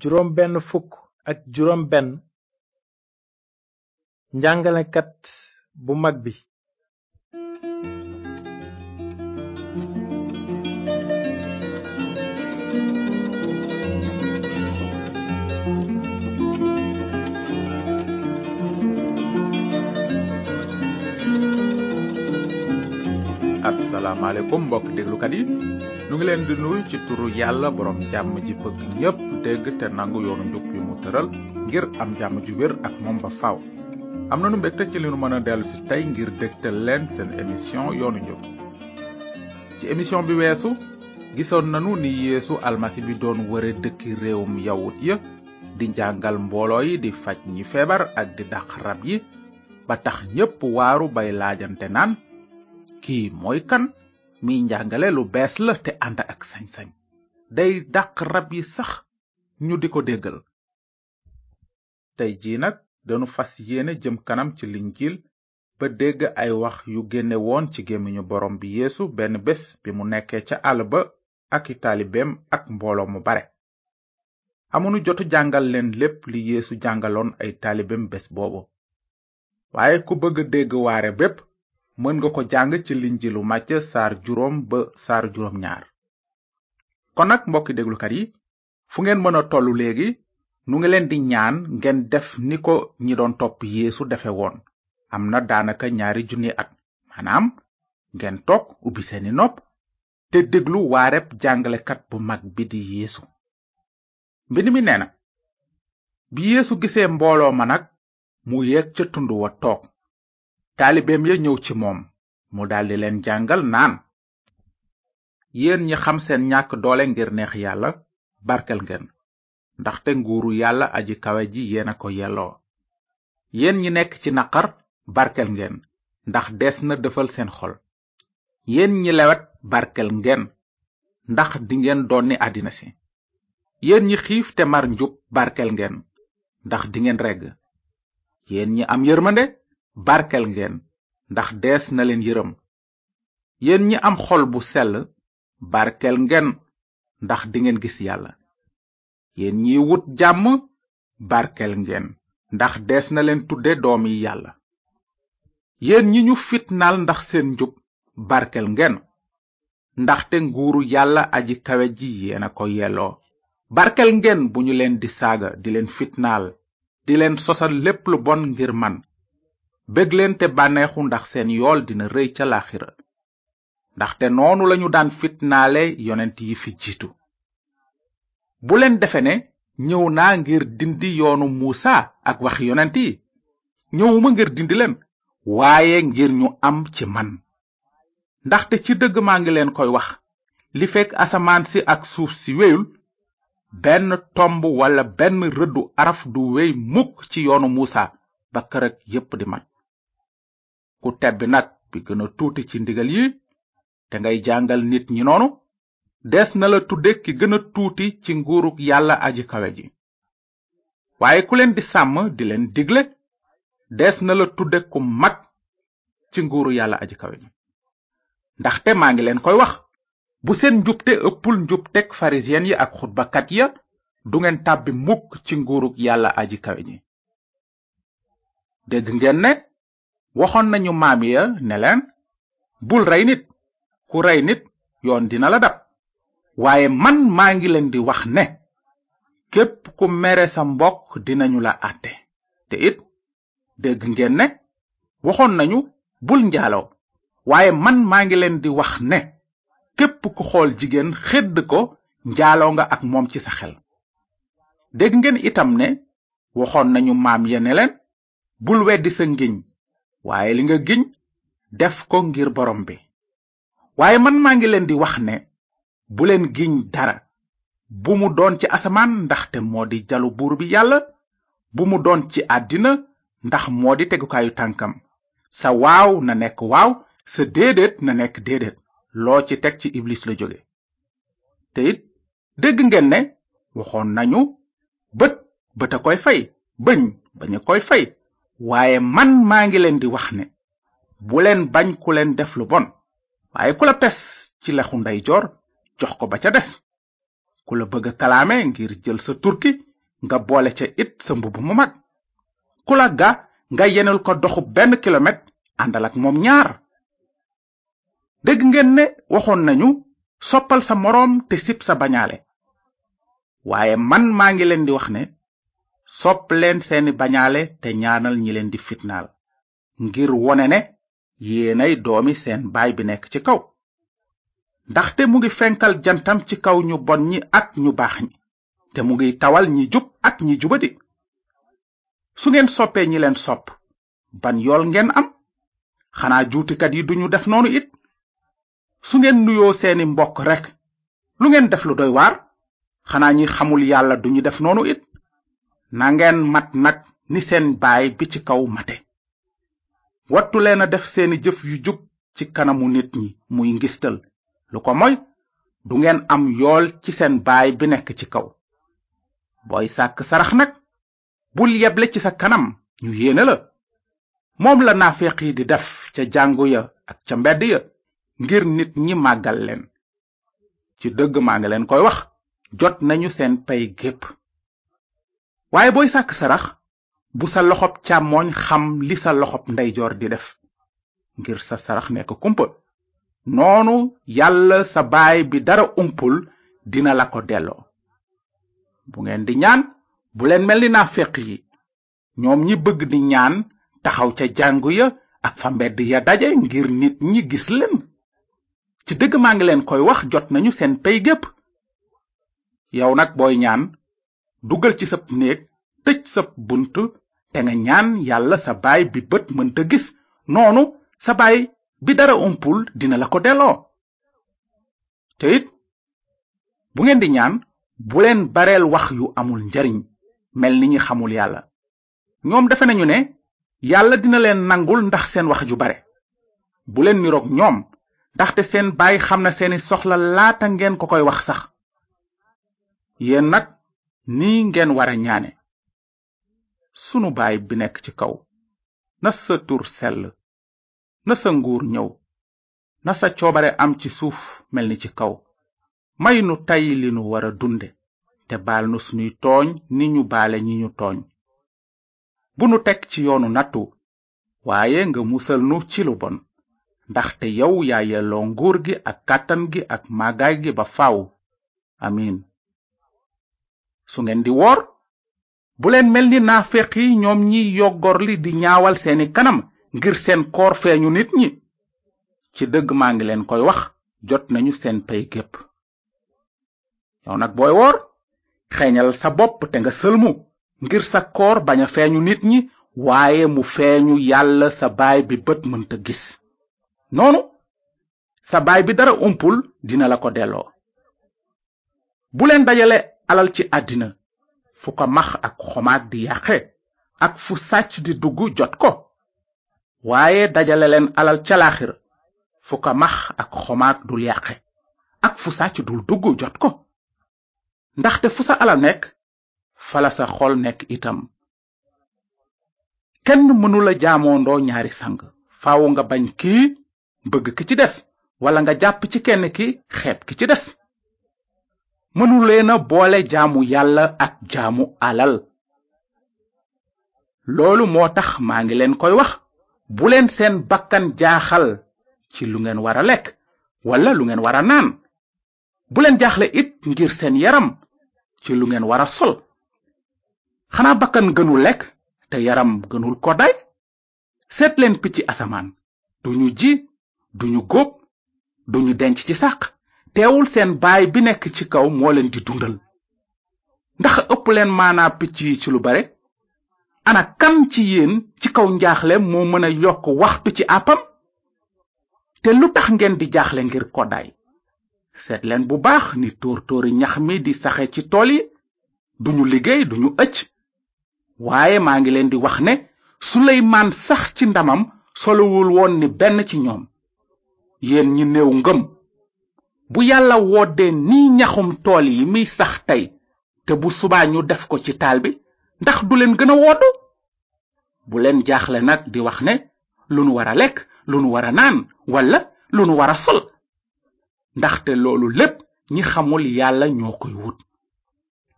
juróom benn fukk ak juróom benn njàngalekat bu mag bi asalaamaaleykum mbokk déglukat yi nu ngi leen di nuyu ci turu yàlla borom jàmm ji bëgg ñépp dégg te nangu yoonu njub bi mu tëral ngir am jàmm ju wér ak moom ba faaw am na nu mbégte ci li nu mën a dellu si tey ngir dégtal leen seen émission yoonu njub ci émission bi weesu gisoon nanu ni yeesu almasi bi doon wëre dëkki réewum yawut ya di njàngal mbooloo yi di faj ñi feebar ak di dàq rab yi ba tax ñépp waaru bay laajante naan kii mooy kan mi njàngale lu bees la te ànd ak sañ-sañ day dàq rab yi sax ñu di ko déggal tey jii nag danu fas yéene jëm kanam ci linjiil ba dégg ay wax yu génne woon ci gémmiñu borom bi yéesu benn bés bi mu nekkee ca àll ba ak i taalibeem ak mbooloo mu bare amunu jotu jàngal leen lépp li yéesu jàngaloon ay taalibeem bés boobu waaye ku bëgg dégg waare bépp mën nga ko jàng ci linjilu màcc saar juróom ba saar juróom ñaar kon nag mbokki déglukat yi fu ngeen mën a tollu léegi nu ngi leen di ñaan ngeen def ni ko ñi doon topp yéesu defe woon am na daanaka ñaari junni at maanaam ngeen toog ubbi seeni nopp te déglu waareb jàngalekat bu mag bi di yeesu mbind mi nee na bi yeesu gisee mbooloo ma nag mu yéeg ca tund wa toog taalibeem ya ñëw ci moom mu daldi leen jàngal naan yéen ñi xam seen ñàkk doole ngir neex yàlla barkel ngeen ndaxte nguuru yàlla aji kawe ji yéena ko yelloo yéen ñi nekk ci naqar barkel ngeen ndax des na dëfal seen xol yéen ñi lewet barkel ngeen ndax dingeen donni àddina si yéen ñi xiif te mar njub barkel ngeen ndax dingeen regg yéen ñi am yërmande barkel ngeen ndax dees na leen yërëm yéen ñi am xol bu sell barkel ngeen ndax dingeen gis yàlla yéen ñi wut jàmm barkel ngeen ndax dees na leen tudde doomi yàlla yéen ñi ñu fitnaal ndax seen njub barkel ngeen ndaxte nguuru yàlla aji kawe ji yéena ko yelloo barkel ngeen bu ñu leen di saaga di leen fitnaal di leen sosal lépp lu bon ngir man bég leen te bànneexu ndax seen yool dina rëy ca laaxira ndaxte noonu lañu daan fitnaale yonent yi fi jiitu bu leen defe ne ñëw naa ngir dindi yoonu muusa ak wax yonent yi ñëwuma ngir dindi leen waaye ngir ñu am ci man ndaxte ci dëgg maa ngi leen koy wax li fekk asamaan si ak suuf si weyul benn tomb walla benn rëddu araf du wey mukk ci yoonu muusa ba kërëg yépp di mat ku tedd nag bi gën a tuuti ci ndigal yi te ngay jàngal nit ñi noonu des na la tudde ki gën a tuuti ci nguurug yàlla aji kawe ji waaye ku leen di sàmm di leen digle des na la tudde ku mag ci nguuru yàlla aji kawe ji ndaxte maa ngi leen koy wax bu seen njubte ëppul njubteg farisiyen yi ak xutbakat ya du ngeen tàbbi mukk ci nguurug yàlla aji kawe ji dégg ngeen ne waxoon nañu maam ya ne leen bul rey nit ku rey nit yoon dina la dab waaye man maa ngi leen di wax ne képp ku mere sa mbokk dinañu la àtte te it dégg ngeen ne waxoon nañu bul njaaloo waaye man maa ngi leen di wax ne képp ku xool jigéen xëdd ko njaaloo nga ak moom ci sa xel dégg ngeen itam ne waxoon nañu maam ya ne leen bul weddi sa ngiñ waaye li nga giñ def ko ngir borom bi waaye man maa ngi leen di wax ne bu leen giñ dara bu mu doon ci asamaan ndaxte moo di jalu buur bi yàlla bu mu doon ci àddina ndax moo di tegukaayu tànkam sa waaw na nekk waaw sa déedéet na nekk déedéet loo ci teg ci iblis la jóge te it dégg ngeen ne waxoon nañu bët bët a koy fay bëñ bañ a koy fay waaye man maa ngi leen di wax ne bu leen bañ ku leen def lu bon waaye ku la pes ci lexu ndeyjoor jox ko ba ca des ku la bëgg a kalaame ngir jël sa turki nga boole ca it sa mbubb mu mag ku la ga nga yenul ko doxu benn kilomètre àndal ak moom ñaar dégg ngeen ne waxoon nañu soppal sa moroom te sib sa bañaale waaye man maa ngi leen di wax ne sopp leen seeni bañaale te ñaanal ñi leen di fitnaal ngir wone ne yéenay doomi seen baay bi nekk ci kaw ndaxte mu ngi fenkal jantam ci kaw ñu bon ñi ak ñu baax ñi te mu ngi tawal ñi jub ak ñi jubadi su ngeen soppee ñi leen sopp ban yool ngeen am xanaa juutikat yi duñu def noonu it su ngeen nuyoo seeni mbokk rekk lu ngeen def lu doy waar xanaa ñi xamul yàlla duñu def noonu it na ngeen mat nag ni seen baay bi ci kaw mate wattu leen a def seeni jëf yu jub ci kanamu nit ñi muy ngistal lu ko moy du ngeen am yool ci seen baay bi nekk ci kaw booy sàkk sarax nag bul yeble ci sa kanam ñu yéene la moom la naafeq yi di def ca jàngu ya ak ca mbedd ya ngir nit ñi màggal leen ci dëgg maa ngi leen koy wax jot nañu seen pay gépp waaye booy sàkk sarax bu sa loxob càmmooñ xam li sa loxob ndeyjoor di def ngir sa sarax nekk kumpa noonu yàlla sa baay bi dara umpul dina la ko delloo bu ngeen di ñaan bu leen mel ni naaféq yi ñoom ñi bëgg di ñaan taxaw ca jàngu ya ak fa mbedd ya daje ngir nit ñi gis leen ci dëgg maa ngi leen koy wax jot nañu seen pey gépp yow nag booy ñaan dugal ci sab néeg tëj sab bunt te nga ñaan yàlla sa baay bi bët mënta gis noonu sa baay bi dara umpul dina la ko delloo te it bu ngeen di ñaan bu leen bareel wax yu amul njariñ mel ni ñi xamul yàlla ñoom defe nañu ne yàlla dina leen nangul ndax seen wax ju bare bu leen niroog ñoom ndaxte seen baay xam na seeni soxla laata ngeen ko koy wax sax yéen nag nii ngeen war a ñaane sunu baay bi nekk ci kaw na sa tur sell na sa nguur ñëw na sa coobare am ci suuf mel ni ci kaw may nu tey li nu war a dunde te baal nu sunuy tooñ ni ñu baale ñi ñu tooñ bu nu teg ci yoonu nattu waaye nga musal nu ci lu bon ndaxte yow yaa yelloo nguur gi ak kàttan gi ak màggaay gi ba faw amin su ngeen di woor bu leen mel ni naaféq yi ñoom ñiy yoggor li di ñaawal seeni kanam ngir seen koor feeñu nit ñi ci dëgg maa ngi leen koy wax jot nañu seen pay gépp yow nag booy woor xeeñal sa bopp te nga sëlmu ngir sa koor bañ a feeñu nit ñi waaye mu feeñu yàlla sa baay bi bët mënta gis noonu sa baay bi dara umpul dina la ko delloo bu leen dajale alal ci àddina fu ko max ak xomaag di yàqe ak fu sàcc di dugg jot ko waaye dajale leen alal ca laaxira fu ko max ak xomaag dul yàqe ak fu sàcc dul dugg jot ko ndaxte fu sa alal nekk fala sa xol nekk itam kenn mënula jaamoondoo ñaari sang faaw nga bañ kii bëgg ki ci des walla nga jàpp ci kenn ki xeeb ki ci des mënuleena boole jaamu yàlla ak jaamu alal loolu moo tax maa ngi leen koy wax bu leen seen bakkan jaaxal ci lu ngeen war a lekk walla lu ngeen war a naan bu leen jaaxle it ngir seen yaram ci lu ngeen war a sol xanaa bakkan gënul lekk te yaram gënul ko day seet leen picc asamaan duñu ji duñu góob duñu denc ci sàq teewul seen baay bi nekk ci kaw moo leen di dundal ndax ëpp leen maanaa picc yi ci lu bare ana kan ci yéen ci kaw njaaxle moo mën a yokk waxtu ci àppam te lu tax ngeen di jaaxle ngir koddaay seet leen bu baax ni tóor tóori ñax mi di saxe ci tool yi duñu liggéey duñu ëcc waaye maa ngi leen di wax ne suleymaan sax ci ndamam solowul woon ni benn ci ñoom yéen ñi néew ngëm bu yàlla woddee ni ñaxum tool yi muy sax tey te bu subaa ñu def ko ci taal bi ndax du leen gën a woddu bu leen jaaxle nag di wax ne lu nu war a lekk lu nu war a naan walla lu nu war a sol ndaxte loolu lépp ñi xamul yàlla ñoo koy wut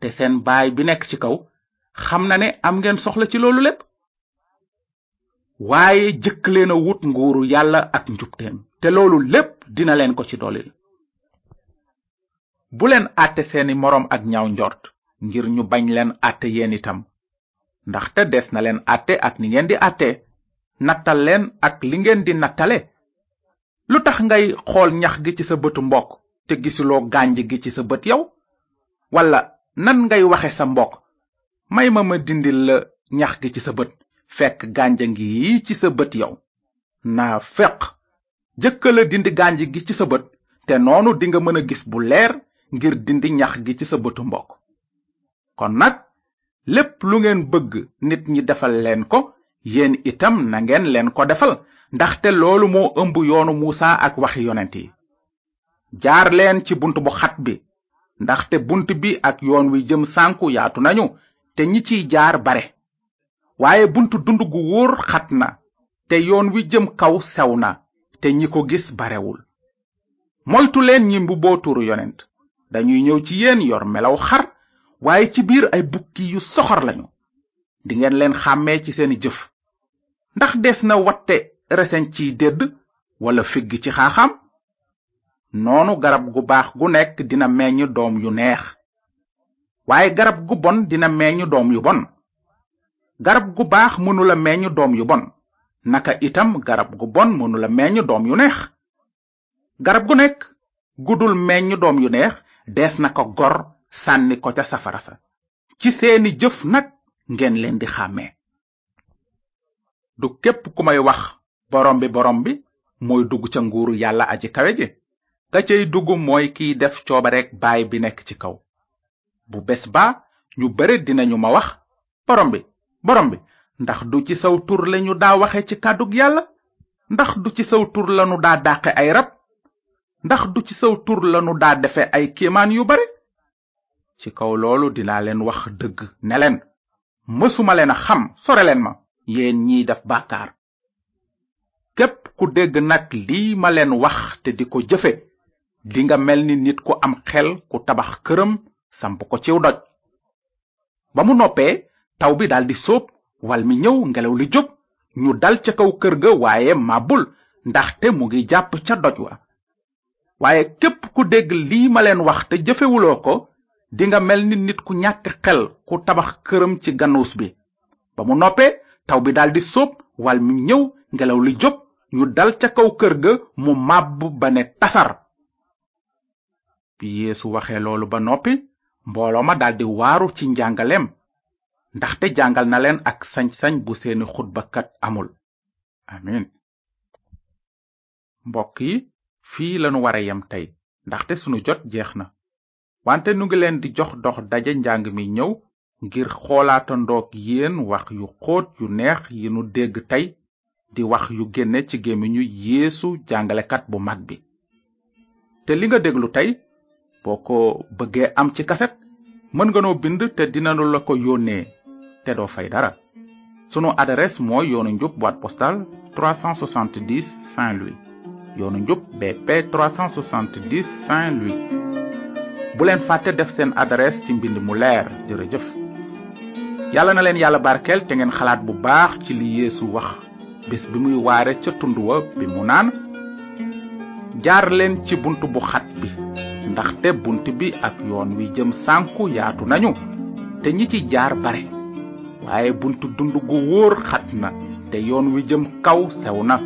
te seen baay bi nekk ci kaw xam na ne am ngeen soxla ci loolu lépp waaye jëkk leen a wut nguuru yàlla ak njubteem te loolu lépp dina leen ko ci dolil bu leen àtte seeni moroom ak ñaaw njort ngir ñu bañ leen àtte yeen itam ndaxte des na leen àtte ak ni ngeen di àtte nattal leen ak li ngeen di nattale lu tax ngay xool ñax gi ci sa bëtu mbokk te gisuloo gànj gi ci sa bët yow walla nan ngay waxe sa mbokk may ma ma dindil la ñax gi ci sa bët fekk gànja ngi yi ci sa bët yow naa feq jëkkala dindi gànj gi ci sa bët te noonu dinga mën a gis bu leer ngir dindi ñax gi ci sa bëtu mbokk kon nag lépp lu ngeen bëgg nit ñi defal leen ko yéen itam na ngeen leen ko defal ndaxte loolu moo ëmb yoonu muusa ak waxi yonent yi jaar leen ci bunt bu xat bi ndaxte bunt bi ak yoon wi jëm sànku yaatu nañu te ñi ciy jaar bare waaye buntu dund gu wóor xat na te yoon wi jëm kaw sew na te ñi ko gis barewul moytu leen ñi mbubboo turu yonent dañuy ñëw ci yéen yor melaw xar waaye ci biir ay bukki yu soxor lañu dingeen leen xàmmee ci seeni jëf ndax des na watte reseñ ci dédd walla figg ci xaaxaam noonu garab gu baax gu nekk dina meññ doom yu neex waaye garab gu bon dina meññ doom yu bon garab gu baax mënula meññ doom yu bon naka itam garab gu bon mënula meññ doom yu neex garab gu nekk gudul meññ doom yu neex dees na ko gor sànni ko ca safara sa ci seeni jëf nag ngeen leen di xàmmee du képp ku may wax borom bi borom bi mooy dugg ca nguuru yàlla aji kawe ji ka cay dugg mooy kiy def coobareek baay bi nekk ci kaw bu bés ba ñu bare dinañu ma wax borom bi borom bi ndax du ci saw tur lañu daa waxe ci kàddug yàlla ndax du ci saw tur lanu daa dàqe ay rab ndax du ci saw tur lanu daa defe ay kéemaan yu bare ci kaw loolu dinaa leen wax dëgg ne leen mësuma leen a xam sore leen ma yéen ñiy def bàkkaar képp ku dégg nag lii ma leen wax te di ko jëfe dinga mel ni nit ku am xel ku tabax këram samp ko ciw doj ba mu noppee taw bi daldi sóob wal mi ñëw ngelaw li jóg ñu dal ca kaw kër ga waaye màbbul ndaxte mu ngi jàpp ca doj wa waaye képp ku dégg lii ma leen wax te jëfewuloo ko dinga mel ni nit ku ñàkk xel ku tabax këram ci ganuus bi ba mu noppee taw bi daldi sóob wal mi ñëw ngelaw li jóg ñu dal ca kaw kër ga mu màbb ba ne tasar bi yeesu waxee loolu ba noppi mbooloo ma daldi waaru ci njàngaleem ndaxte jàngal na leen ak sañ-sañ bu seeni xutbakat amul amin mbokk yi fii lanu wara yem tey ndaxte sunu jot jeex na wante nu ngi leen di jox dox daje njàng mi ñëw ngir xoolaatandoog yéen wax yu xóot yu neex yi nu dégg tey di wax yu génne ci gémmiñu yéesu jàngalekat bu mag bi te li nga déglu tey boo ko bëggee am ci kaset mën nga noo bind te dinanu la ko yónnee te doo fay dara sunu adresse mooy yoonu njub boîte postale 370 saint louis yoonu njub bp 370 saint louis bu leen fàtte def seen adresse ci mbind mu leer jërëjëf yàlla na leen yàlla barkeel te ngeen xalaat bu baax ci li yeesu wax bis bi muy waare ca tund wa bi mu naan jaar leen ci bunt bu xat bi ndaxte bunt bi ak yoon wi jëm sànku yaatu nañu te ñi ci jaar bare waaye bunt dund gu wóor xat na te yoon wi jëm kaw sew na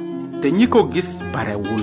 te ñi ko gis barewul